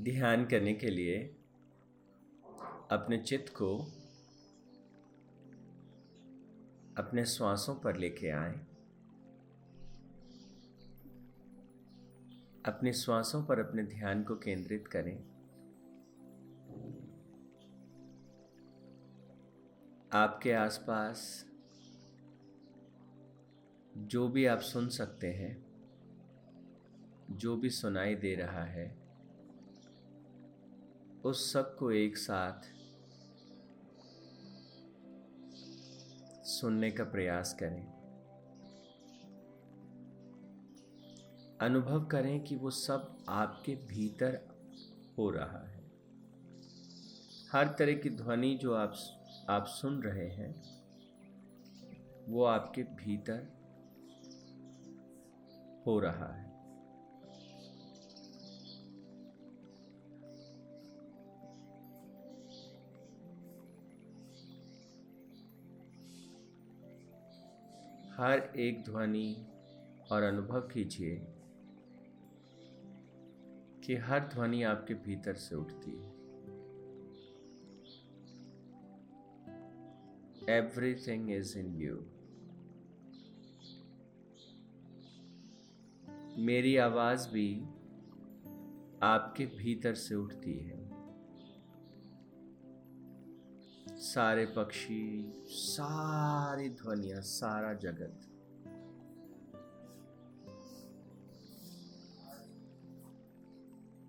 ध्यान करने के लिए अपने चित्त को अपने श्वासों पर लेके आए। अपने श्वासों पर अपने ध्यान को केंद्रित करें। आपके आसपास जो भी आप सुन सकते हैं, जो भी सुनाई दे रहा है उस सबको एक साथ सुनने का प्रयास करें। अनुभव करें कि वो सब आपके भीतर हो रहा है। हर तरह की ध्वनि जो आप आप सुन रहे हैं, वो आपके भीतर हो रहा है। हर एक ध्वनि और अनुभव कीजिए कि हर ध्वनि आपके भीतर से उठती है। एवरीथिंग इज़ इन यू मेरी आवाज़ भी आपके भीतर से उठती है। सारे पक्षी, सारी ध्वनिया, सारा जगत।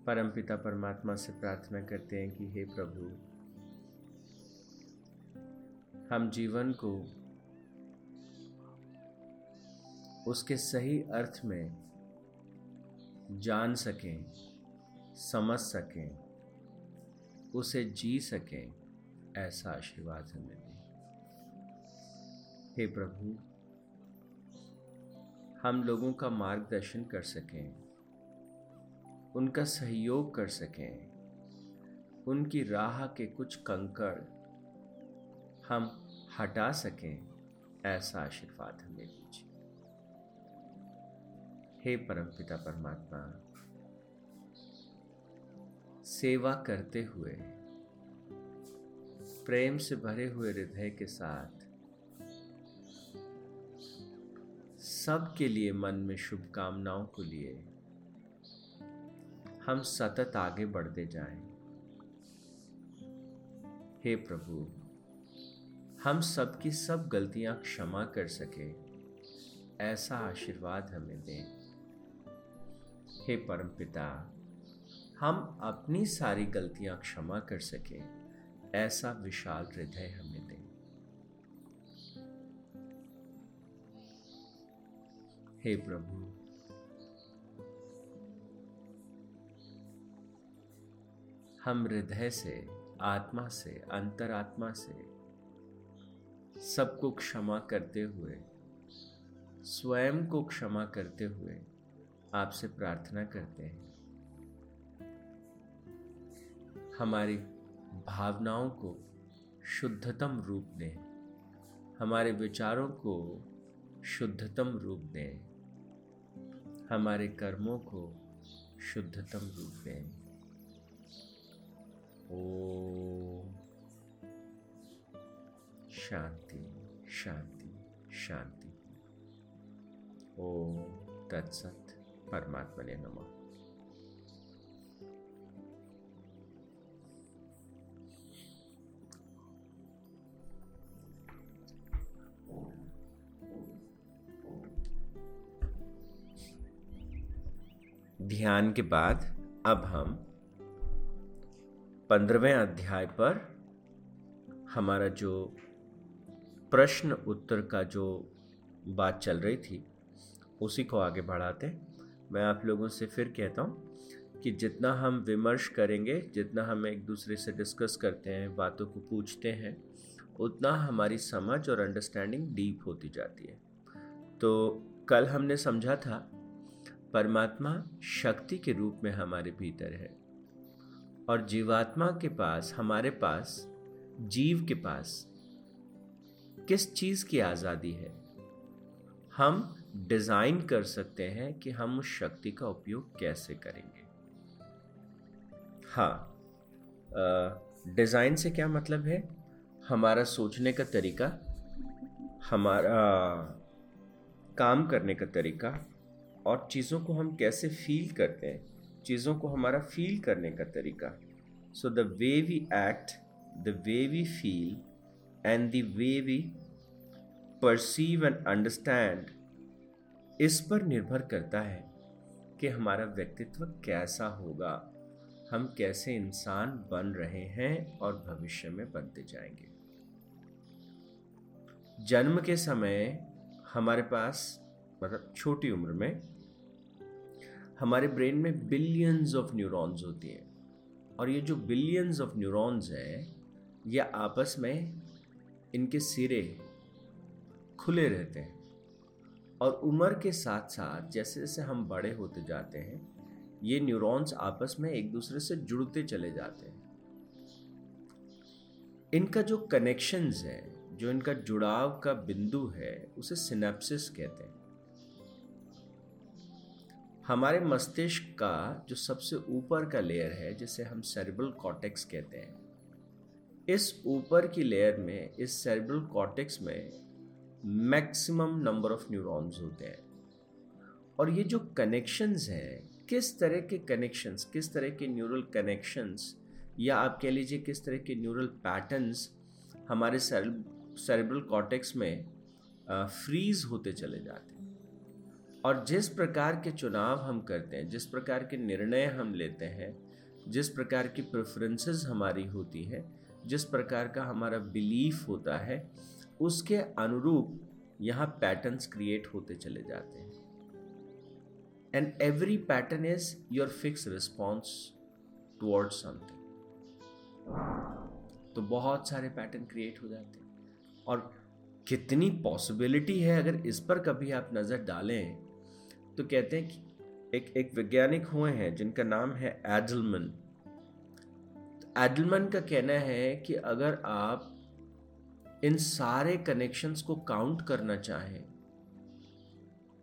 परमपिता परमात्मा से प्रार्थना करते हैं कि हे प्रभु, हम जीवन को उसके सही अर्थ में जान सकें, समझ सकें, उसे जी सकें। ऐसा आशीर्वाद हमें दे हे प्रभु, हम लोगों का मार्गदर्शन कर सकें, उनका सहयोग कर सकें, उनकी राह के कुछ कंकड़ हम हटा सकें, ऐसा आशीर्वाद हमें दीजिए हे परमपिता परमात्मा, सेवा करते हुए प्रेम से भरे हुए हृदय के साथ सबके लिए मन में शुभकामनाओं को लिए हम सतत आगे बढ़ते जाएँ। हे प्रभु, हम सबकी सब गलतियाँ क्षमा कर सके, ऐसा आशीर्वाद हमें दें हे परमपिता, हम अपनी सारी गलतियाँ क्षमा कर सकें ऐसा विशाल हृदय हमें दे। हे प्रभु, हम हृदय से, आत्मा से, अंतरात्मा से सबको क्षमा करते हुए, स्वयं को क्षमा करते हुए आपसे प्रार्थना करते हैं। हमारी भावनाओं को शुद्धतम रूप दें। हमारे विचारों को शुद्धतम रूप दें। हमारे कर्मों को शुद्धतम रूप दें। ओ शांति शांति शांति। ओ तत्सत परमात्मा ने नमः। ध्यान के बाद अब हम पंद्रहवें अध्याय पर हमारा जो प्रश्न उत्तर का जो बात चल रही थी, उसी को आगे बढ़ाते हैं। मैं आप लोगों से फिर कहता हूँ कि जितना हम विमर्श करेंगे, जितना हम एक दूसरे से डिस्कस करते हैं, बातों को पूछते हैं, उतना हमारी समझ और अंडरस्टैंडिंग डीप होती जाती है। तो कल हमने समझा था परमात्मा शक्ति के रूप में हमारे भीतर है। और जीवात्मा के पास, हमारे पास, जीव के पास किस चीज़ की आज़ादी है? हम डिज़ाइन कर सकते हैं कि हम उस शक्ति का उपयोग कैसे करेंगे। हाँ डिज़ाइन से क्या मतलब है? हमारा सोचने का तरीका, हमारा काम करने का तरीका और चीज़ों को हम कैसे फील करते हैं? चीज़ों को हमारा फील करने का तरीका। So the way we act the way we feel and the way we perceive and understand इस पर निर्भर करता है कि हमारा व्यक्तित्व कैसा होगा। हम कैसे इंसान बन रहे हैं और भविष्य में बनते जाएँगे। जन्म के समय हमारे पास मतलब छोटी उम्र में, हमारे ब्रेन में बिलियंस ऑफ़ न्यूरॉन्स होती हैं। और ये जो बिलियंस ऑफ़ न्यूरॉन्स हैं, ये आपस में इनके सिरे खुले रहते हैं। और उम्र के साथ साथ जैसे जैसे हम बड़े होते जाते हैं, ये न्यूरॉन्स आपस में एक दूसरे से जुड़ते चले जाते हैं। इनका जो कनेक्शंस है, जो इनका जुड़ाव का बिंदु है, उसे सिनेप्सिस कहते हैं। हमारे मस्तिष्क का जो सबसे ऊपर का लेयर है, जिसे हम सेरेब्रल कॉटेक्स कहते हैं, इस ऊपर की लेयर में, इस सेरेब्रल कॉटेक्स में मैक्सिमम नंबर ऑफ़ न्यूरॉन्स होते हैं। और ये जो कनेक्शंस हैं, किस तरह के कनेक्शंस किस तरह के न्यूरल कनेक्शंस या आप कह लीजिए किस तरह के न्यूरल पैटर्न्स हमारे सेरेब्रल कॉटेक्स में फ्रीज होते चले जाते हैं। और जिस प्रकार के चुनाव हम करते हैं, जिस प्रकार के निर्णय हम लेते हैं, जिस प्रकार की प्रेफरेंसेस हमारी होती है, जिस प्रकार का हमारा बिलीफ होता है, उसके अनुरूप यहाँ पैटर्न्स क्रिएट होते चले जाते हैं। And every pattern is your fix response toward something तो बहुत सारे पैटर्न क्रिएट हो जाते हैं। और कितनी पॉसिबिलिटी है अगर इस पर कभी आप नज़र डालें तो कहते हैं कि एक एक वैज्ञानिक हुए हैं जिनका नाम है एडलमन। एडलमन का कहना है कि अगर आप इन सारे कनेक्शंस को काउंट करना चाहें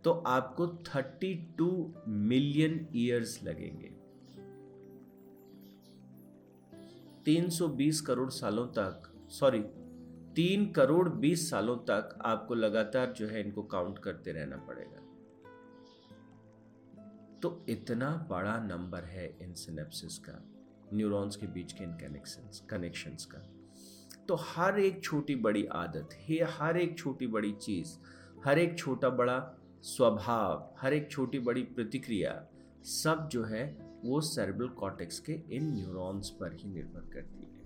तो आपको 32 मिलियन ईयर्स लगेंगे। 320 करोड़ सालों तक सॉरी तीन करोड़ बीस सालों तक आपको लगातार जो है इनको काउंट करते रहना पड़ेगा। तो इतना बड़ा नंबर है इन सिनेप्सिस का न्यूरॉन्स के बीच के इन कनेक्शंस कनेक्शंस का। तो हर एक छोटी बड़ी आदत, है हर एक छोटी बड़ी चीज़, हर एक छोटा बड़ा स्वभाव, हर एक छोटी बड़ी प्रतिक्रिया, सब जो है वो सर्बल कॉटेक्स के इन न्यूरॉन्स पर ही निर्भर करती है।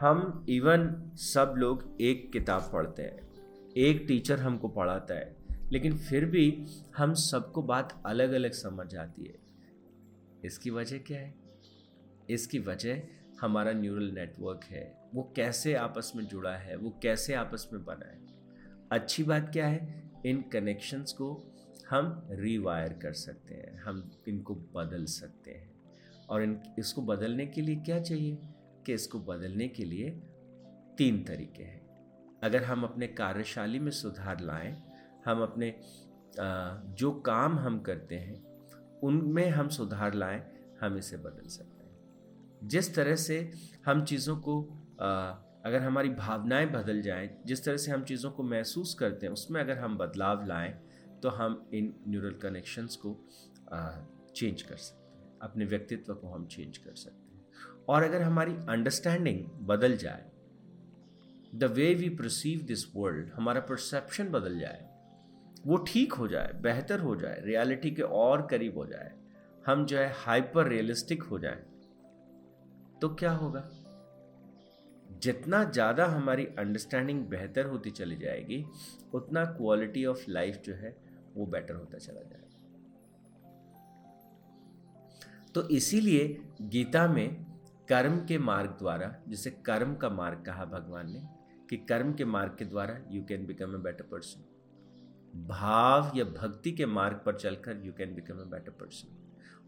हम इवन सब लोग एक किताब पढ़ते हैं, एक टीचर हमको पढ़ाता है लेकिन फिर भी हम सबको बात अलग अलग समझ आती है। इसकी वजह क्या है? इसकी वजह हमारा न्यूरल नेटवर्क है। वो कैसे आपस में जुड़ा है? वो कैसे आपस में बना है? अच्छी बात क्या है? इन कनेक्शंस को हम रीवायर कर सकते हैं। हम इनको बदल सकते हैं। और इन, इसको बदलने के लिए क्या चाहिए? कि इसको बदलने के लिए तीन तरीके हैं। अगर हम अपने कार्यशाली में सुधार लाएँ हम अपने जो काम हम करते हैं, उनमें हम सुधार लाएँ, हम इसे बदल सकते हैं। जिस तरह से हम चीज़ों को अगर हमारी भावनाएँ बदल जाएँ, जिस तरह से हम चीज़ों को महसूस करते हैं, उसमें अगर हम बदलाव लाएँ तो हम इन न्यूरल कनेक्शंस को चेंज कर सकते हैं। अपने व्यक्तित्व को हम चेंज कर सकते हैं। और अगर हमारी अंडरस्टैंडिंग बदल जाए, the way we perceive this world, हमारा परसेप्शन बदल जाए वो ठीक हो जाए, बेहतर हो जाए रियलिटी के और करीब हो जाए, हम जो है हाइपर रियलिस्टिक हो जाए तो क्या होगा? जितना ज़्यादा हमारी अंडरस्टैंडिंग बेहतर होती चली जाएगी, उतना क्वालिटी ऑफ़ लाइफ जो है वो बेटर होता चला जाएगा। तो इसीलिए गीता में कर्म के मार्ग द्वारा, जिसे कर्म का मार्ग कहा भगवान ने, कि कर्म के मार्ग के द्वारा you can become a better person भाव या भक्ति के मार्ग पर चलकर you can become a better person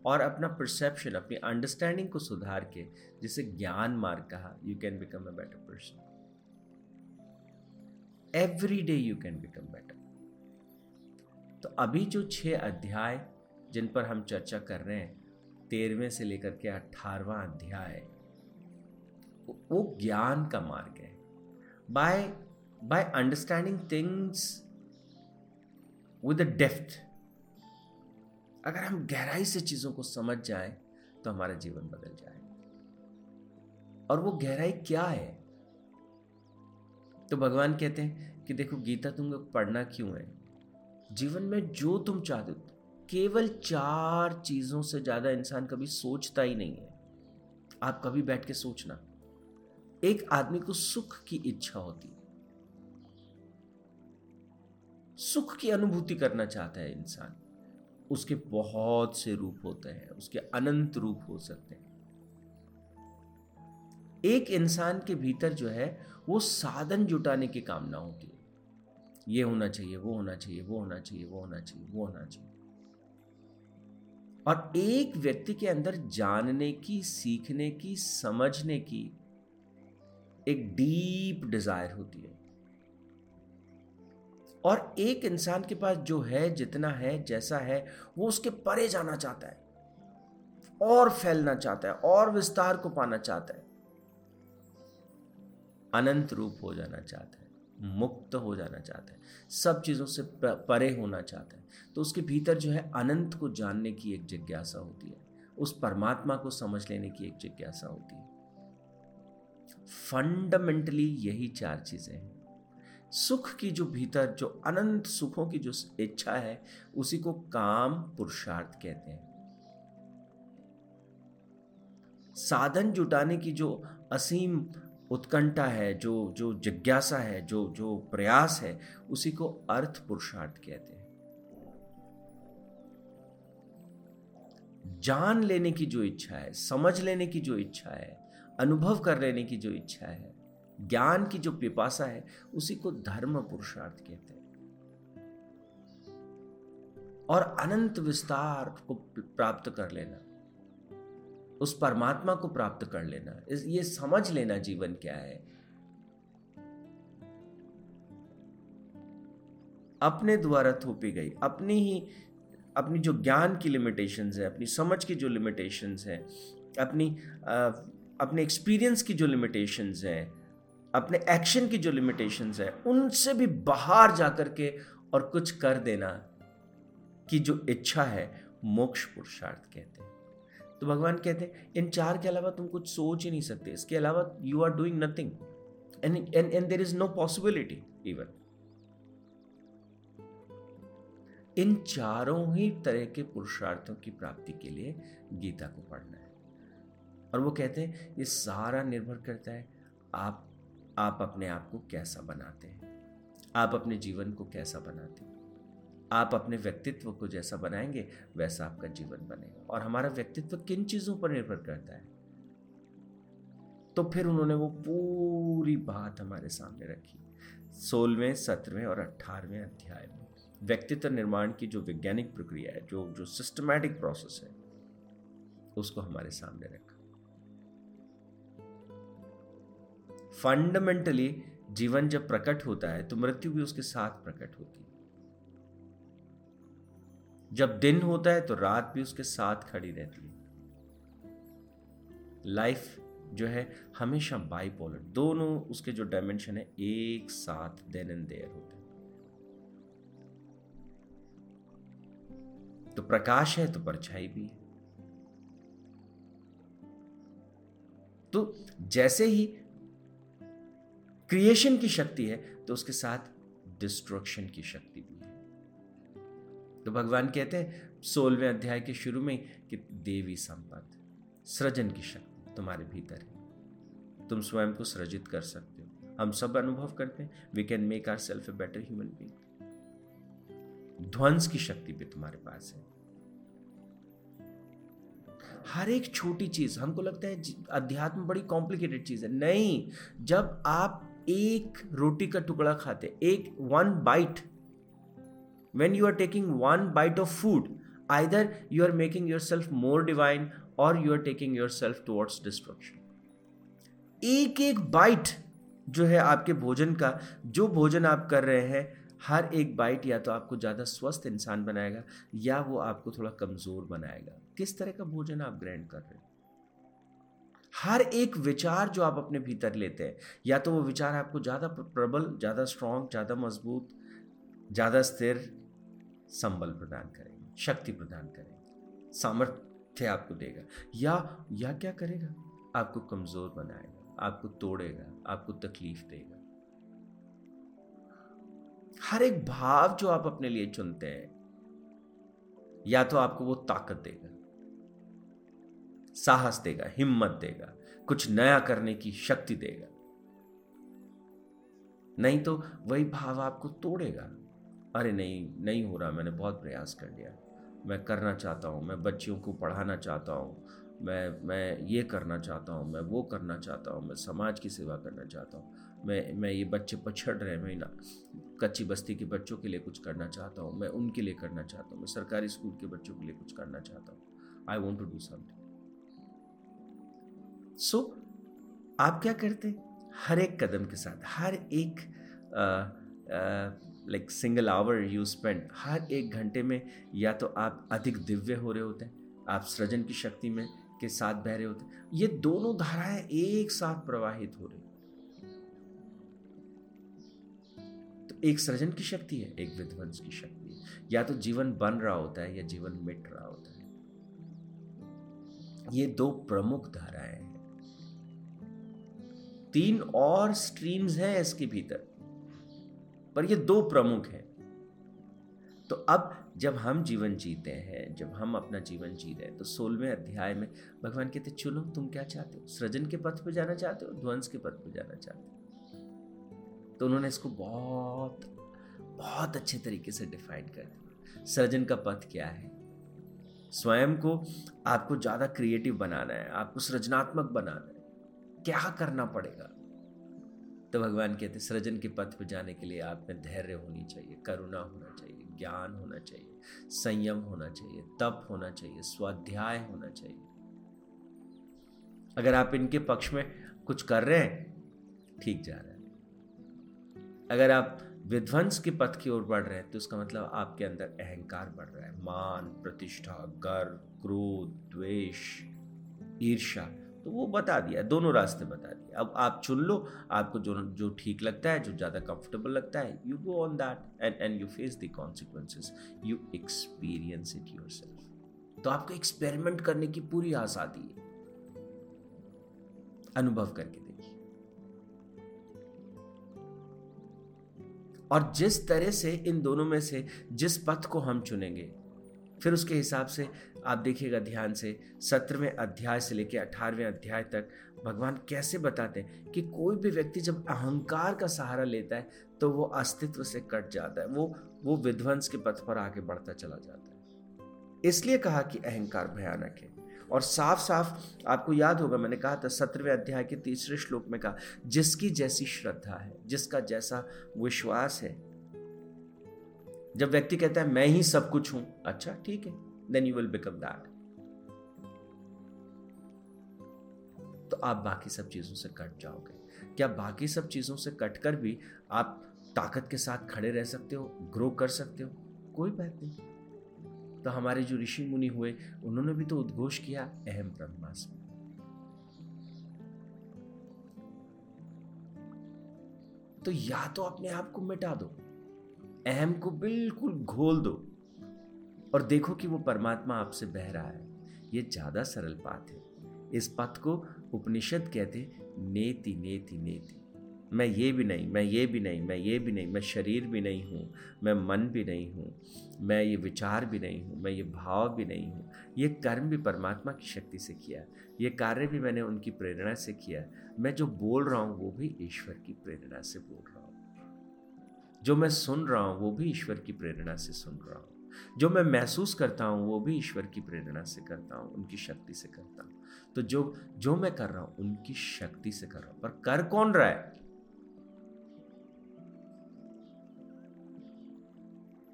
और अपना परसेप्शन अपनी अंडरस्टैंडिंग को सुधार के, जिसे ज्ञान मार्ग कहा you can become a better person every day you can become better तो अभी जो छह अध्याय जिन पर हम चर्चा कर रहे हैं, तेरहवें से लेकर के अठारवा अध्याय, वो ज्ञान का मार्ग है. By by understanding things with a depth अगर हम गहराई से चीज़ों को समझ जाए तो हमारा जीवन बदल जाए। और वो गहराई क्या है? तो भगवान कहते हैं कि देखो, गीता तुमको पढ़ना क्यों है? जीवन में जो तुम चाहते हो, केवल चार चीज़ों से ज़्यादा इंसान कभी सोचता ही नहीं है। आप कभी बैठ के सोचना। एक आदमी को सुख की इच्छा होती है। सुख की अनुभूति करना चाहता है इंसान। उसके बहुत से रूप होते हैं, उसके अनंत रूप हो सकते हैं। एक इंसान के भीतर जो है, वो साधन जुटाने की कामना होती है। ये होना चाहिए, वो होना चाहिए, वो होना चाहिए, वो होना चाहिए, वो होना चाहिए। और एक व्यक्ति के अंदर जानने की, सीखने की, समझने की एक डीप डिज़ायर होती है। और एक इंसान के पास जो है, जितना है, जैसा है, वो उसके परे जाना चाहता है। और फैलना चाहता है, और विस्तार को पाना चाहता है। अनंत रूप हो जाना चाहता है, मुक्त हो जाना चाहता है, सब चीज़ों से परे होना चाहता है। तो उसके भीतर जो है, अनंत को जानने की एक जिज्ञासा होती है, उस परमात्मा को समझ लेने की एक जिज्ञासा होती है। फंडामेंटली यही चार चीज़ें हैं। सुख की जो भीतर, जो अनंत सुखों की जो इच्छा है, उसी को काम पुरुषार्थ कहते हैं। साधन जुटाने की जो असीम उत्कंठा है, जो जो जिज्ञासा है, जो जो प्रयास है, उसी को अर्थ पुरुषार्थ कहते हैं। जान लेने की जो इच्छा है, समझ लेने की जो इच्छा है, अनुभव कर लेने की जो इच्छा है ज्ञान की जो पिपासा है उसी को धर्म पुरुषार्थ कहते हैं। और अनंत विस्तार को प्राप्त कर लेना उस परमात्मा को प्राप्त कर लेना ये समझ लेना जीवन क्या है। अपने द्वारा थोपी गई अपनी ही अपनी जो ज्ञान की लिमिटेशंस है अपनी समझ की जो लिमिटेशंस है अपनी आ, अपने एक्सपीरियंस की जो लिमिटेशंस है अपने एक्शन की जो लिमिटेशंस है, उनसे भी बाहर जाकर के और कुछ कर देना की जो इच्छा है, मोक्ष पुरुषार्थ कहते हैं। तो भगवान कहते हैं, इन चार के अलावा तुम कुछ सोच ही नहीं सकते। इसके अलावा you are doing nothing and and and there is no possibility even इन चारों ही तरह के पुरुषार्थों की प्राप्ति के लिए गीता को पढ़ना है। और वो कहते हैं, ये सारा निर्भर करता है आप आप अपने आप को कैसा बनाते हैं? आप अपने जीवन को कैसा बनाते हैं? आप अपने व्यक्तित्व को जैसा बनाएँगे, वैसा आपका जीवन बनेगा। और हमारा व्यक्तित्व किन चीज़ों पर निर्भर करता है? तो फिर उन्होंने वो पूरी बात हमारे सामने रखी। सोलहवें, सत्रहवें और अट्ठारहवें अध्याय में। व्यक्तित्व निर्माण की जो वैज्ञानिक प्रक्रिया है, जो जो सिस्टमैटिक प्रोसेस है, उसको हमारे सामने रखा। फंडामेंटली जीवन जब प्रकट होता है तो मृत्यु भी उसके साथ प्रकट होती है। जब दिन होता है तो रात भी उसके साथ खड़ी रहती है। लाइफ जो है, हमेशा बाइपोलर दोनों उसके जो डायमेंशन है, एक साथ देन एंड देयर होते हैं। तो प्रकाश है तो परछाई भी है। तो जैसे ही क्रिएशन की शक्ति है तो उसके साथ डिस्ट्रक्शन की शक्ति भी है। तो भगवान कहते हैं, सोलहवें अध्याय के शुरू में कि देवी संपद सृजन की शक्ति तुम्हारे भीतर है। तुम स्वयं को सृजित कर सकते हो। हम सब अनुभव करते हैं we can make our self a better human being ध्वंस की शक्ति भी तुम्हारे पास है। हर एक छोटी चीज़, हमको लगता है अध्यात्म बड़ी कॉम्प्लिकेटेड चीज़ है। नहीं, जब आप एक रोटी का टुकड़ा खाते, एक one bite when you are taking one bite of food either you are making yourself more divine और you are taking yourself towards destruction एक एक बाइट जो है आपके भोजन का, जो भोजन आप कर रहे हैं, हर एक बाइट या तो आपको ज़्यादा स्वस्थ इंसान बनाएगा या वो आपको थोड़ा कमज़ोर बनाएगा। किस तरह का भोजन आप ग्रहण कर रहे हैं? हर एक विचार जो आप अपने भीतर लेते हैं, या तो वो विचार आपको ज़्यादा प्रबल, ज़्यादा स्ट्रांग ज़्यादा मज़बूत, ज़्यादा स्थिर संबल प्रदान करेंगे, शक्ति प्रदान करेंगे, सामर्थ्य आपको देगा, या या क्या करेगा? आपको कमज़ोर बनाएगा, आपको तोड़ेगा, आपको तकलीफ़ देगा। हर एक भाव जो आप अपने लिए चुनते हैं, या तो आपको वो ताकत देगा साहस देगा, हिम्मत देगा, कुछ नया करने की शक्ति देगा। नहीं तो वही भाव आपको तोड़ेगा। अरे नहीं नहीं हो रहा, मैंने बहुत प्रयास कर लिया। मैं करना चाहता हूँ, मैं बच्चियों को पढ़ाना चाहता हूँ, मैं मैं ये करना चाहता हूँ, मैं वो करना चाहता हूँ, मैं समाज की सेवा करना चाहता हूँ, मैं मैं ये बच्चे पछड़ रहे मैं ना कच्ची बस्ती के बच्चों के लिए कुछ करना चाहता हूँ, मैं उनके लिए करना चाहता हूँ, मैं सरकारी स्कूल के बच्चों के लिए कुछ करना चाहता हूँ। I want to do something so आप क्या करते? हर एक कदम के साथ, हर एक like single hour you spend हर एक घंटे में या तो आप अधिक दिव्य हो रहे होते हैं, आप सृजन की शक्ति में, के साथ बह रहे होते हैं। ये दोनों धाराएँ एक साथ प्रवाहित हो रही तो एक सृजन की शक्ति है, एक विध्वंस की शक्ति है। या तो जीवन बन रहा होता है या जीवन मिट रहा होता है। ये दो प्रमुख धाराएँ हैं। तीन और स्ट्रीम्स हैं इसके भीतर। पर ये दो प्रमुख हैं। तो अब जब हम जीवन जीते हैं, जब हम अपना जीवन जी रहे हैं तो सोलहवें अध्याय में भगवान कहते चुनो तुम क्या चाहते हो? सृजन के पथ पे जाना चाहते हो? ध्वंस के पथ पे जाना चाहते हो? तो उन्होंने इसको बहुत बहुत अच्छे तरीके से डिफाइन कर दिया। सृजन का पथ क्या है? स्वयं को आपको ज़्यादा क्रिएटिव बनाना है, आपको सृजनात्मक बनाना है। क्या करना पड़ेगा? तो भगवान कहते सृजन के पथ पर जाने के लिए आप में धैर्य होनी चाहिए, करुणा होना चाहिए, ज्ञान होना चाहिए, संयम होना चाहिए, तप होना चाहिए, स्वाध्याय होना चाहिए। अगर आप इनके पक्ष में कुछ कर रहे हैं, ठीक जा रहा है। अगर आप विध्वंस के पथ की ओर बढ़ रहे हैं तो उसका मतलब आपके अंदर अहंकार बढ़ रहा है। मान, प्रतिष्ठा, गर्व, क्रोध, द्वेष ईर्षा तो वो बता दिया, दोनों रास्ते बता दिए। अब आप चुन लो, आपको जो जो ठीक लगता है, जो ज़्यादा कंफर्टेबल लगता है you go on that end end you face the consequences you experience it yourself तो आपको एक्सपेरिमेंट करने की पूरी आज़ादी है। अनुभव करके देखिए। और जिस तरह से इन दोनों में से जिस पथ को हम चुनेंगे फिर उसके हिसाब से आप देखिएगा ध्यान से सत्रहवें अध्याय से लेकर अठारहवें अध्याय तक भगवान कैसे बताते हैं कि कोई भी व्यक्ति जब अहंकार का सहारा लेता है तो वो अस्तित्व से कट जाता है, वो वो विध्वंस के पथ पर आगे बढ़ता चला जाता है। इसलिए कहा कि अहंकार भयानक है। और साफ़ साफ़ आपको याद होगा, मैंने कहा था सत्रहवें अध्याय के तीसरे श्लोक में कहा, जिसकी जैसी श्रद्धा है, जिसका जैसा विश्वास है जब व्यक्ति कहता है, मैं ही सब कुछ हूँ अच्छा ठीक है then you will become that तो आप बाकी सब चीज़ों से कट जाओगे। क्या बाकी सब चीज़ों से कटकर भी आप ताकत के साथ खड़े रह सकते हो ग्रो कर सकते हो? कोई बात नहीं। तो हमारे जो ऋषि मुनि हुए, उन्होंने भी तो उद्घोष किया, अहम ब्रह्मास्म। तो या तो अपने आप को मिटा दो। अहम को बिल्कुल घोल दो और देखो कि वो परमात्मा आपसे बह रहा है। ये ज़्यादा सरल बात है। इस पथ को उपनिषद कहते नेति नेति नेति। मैं ये भी नहीं, मैं ये भी नहीं, मैं ये भी नहीं, मैं शरीर भी नहीं हूँ, मैं मन भी नहीं हूँ, मैं ये विचार भी नहीं हूँ, मैं ये भाव भी नहीं हूँ। ये कर्म भी परमात्मा की शक्ति से किया ये कार्य भी मैंने उनकी प्रेरणा से किया मैं जो बोल रहा हूँ, वो भी ईश्वर की प्रेरणा से बोल रहा हूँ। जो मैं सुन रहा हूँ, वो भी ईश्वर की प्रेरणा से सुन रहा हूँ। जो मैं महसूस करता हूँ, वो भी ईश्वर की प्रेरणा से करता हूँ, उनकी शक्ति से करता हूँ। तो जो जो मैं कर रहा हूँ, उनकी शक्ति से कर रहा हूँ। पर कर कौन रहा है?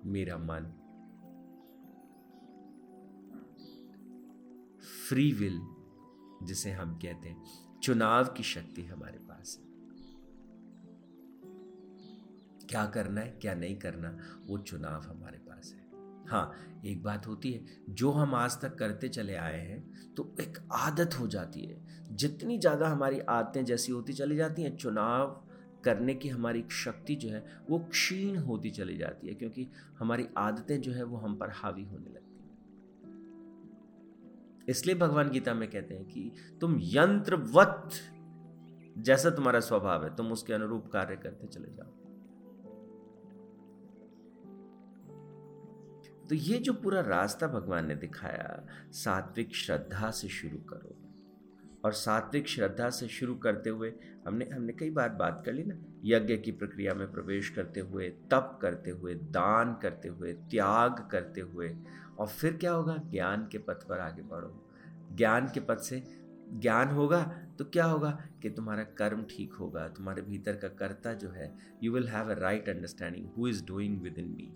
मेरा मन। फ्री विल, जिसे हम कहते हैं, चुनाव की शक्ति हमारे क्या करना है, क्या नहीं करना, वो चुनाव हमारे पास है। हाँ एक बात होती है, जो हम आज तक करते चले आए हैं तो एक आदत हो जाती है। जितनी ज़्यादा हमारी आदतें जैसी होती चली जाती हैं, चुनाव करने की हमारी शक्ति जो है, वो क्षीण होती चली जाती है, क्योंकि हमारी आदतें जो है, वो हम पर हावी होने लगती हैं। इसलिए भगवान गीता में कहते हैं कि तुम यंत्रवत जैसा तुम्हारा स्वभाव है, तुम उसके अनुरूप कार्य करते चले जाओ। तो ये जो पूरा रास्ता भगवान ने दिखाया, सात्विक श्रद्धा से शुरू करो। और सात्विक श्रद्धा से शुरू करते हुए हमने हमने कई बार बात कर ली ना, यज्ञ की प्रक्रिया में प्रवेश करते हुए, तप करते हुए, दान करते हुए, त्याग करते हुए, और फिर क्या होगा? ज्ञान के पथ पर आगे बढ़ो। ज्ञान के पथ से ज्ञान होगा तो क्या होगा? कि तुम्हारा कर्म ठीक होगा, तुम्हारे भीतर का कर्ता जो है you will have a right understanding who is doing within me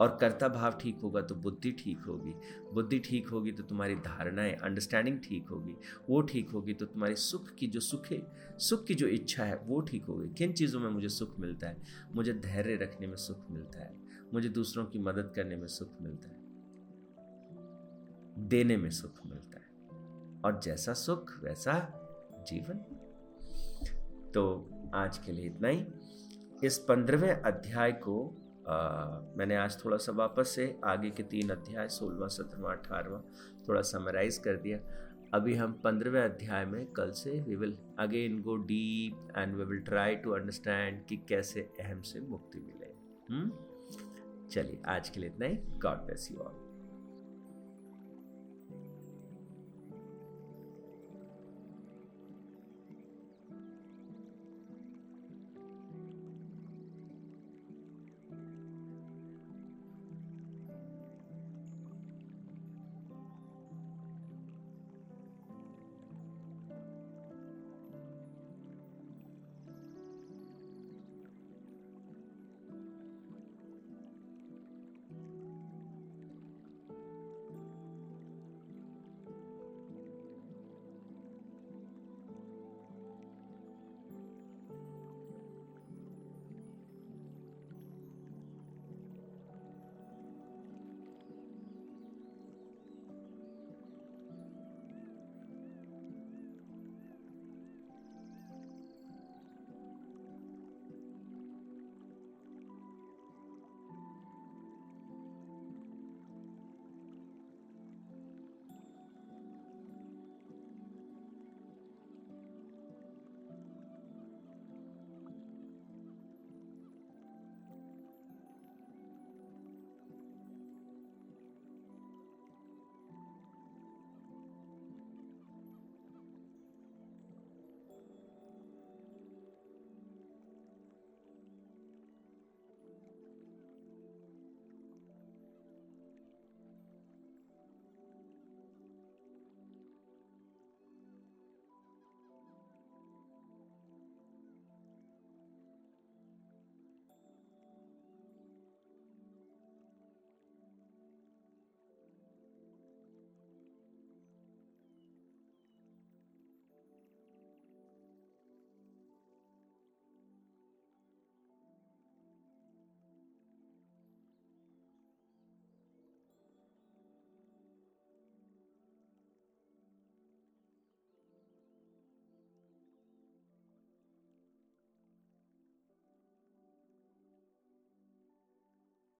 और कर्ता भाव ठीक होगा तो बुद्धि ठीक होगी। बुद्धि ठीक होगी तो तुम्हारी धारणाएँ अंडरस्टैंडिंग ठीक होगी। वो ठीक होगी तो तुम्हारी सुख की जो सुख है सुख की जो इच्छा है, वो ठीक होगी। किन चीज़ों में मुझे सुख मिलता है? मुझे धैर्य रखने में सुख मिलता है। मुझे दूसरों की मदद करने में सुख मिलता है। देने में सुख मिलता है। और जैसा सुख, वैसा जीवन। तो आज के लिए इतना ही। इस पंद्रहवें अध्याय को मैंने आज थोड़ा सा वापस से आगे के तीन अध्याय, सोलवा सत्रहवा अठारहवा थोड़ा समराइज कर दिया। अभी हम पंद्रहवें अध्याय में कल से we will again go deep and we will try to understand कि कैसे अहम से मुक्ति मिले। हम्म? चलिए, आज के लिए इतना ही। God bless you all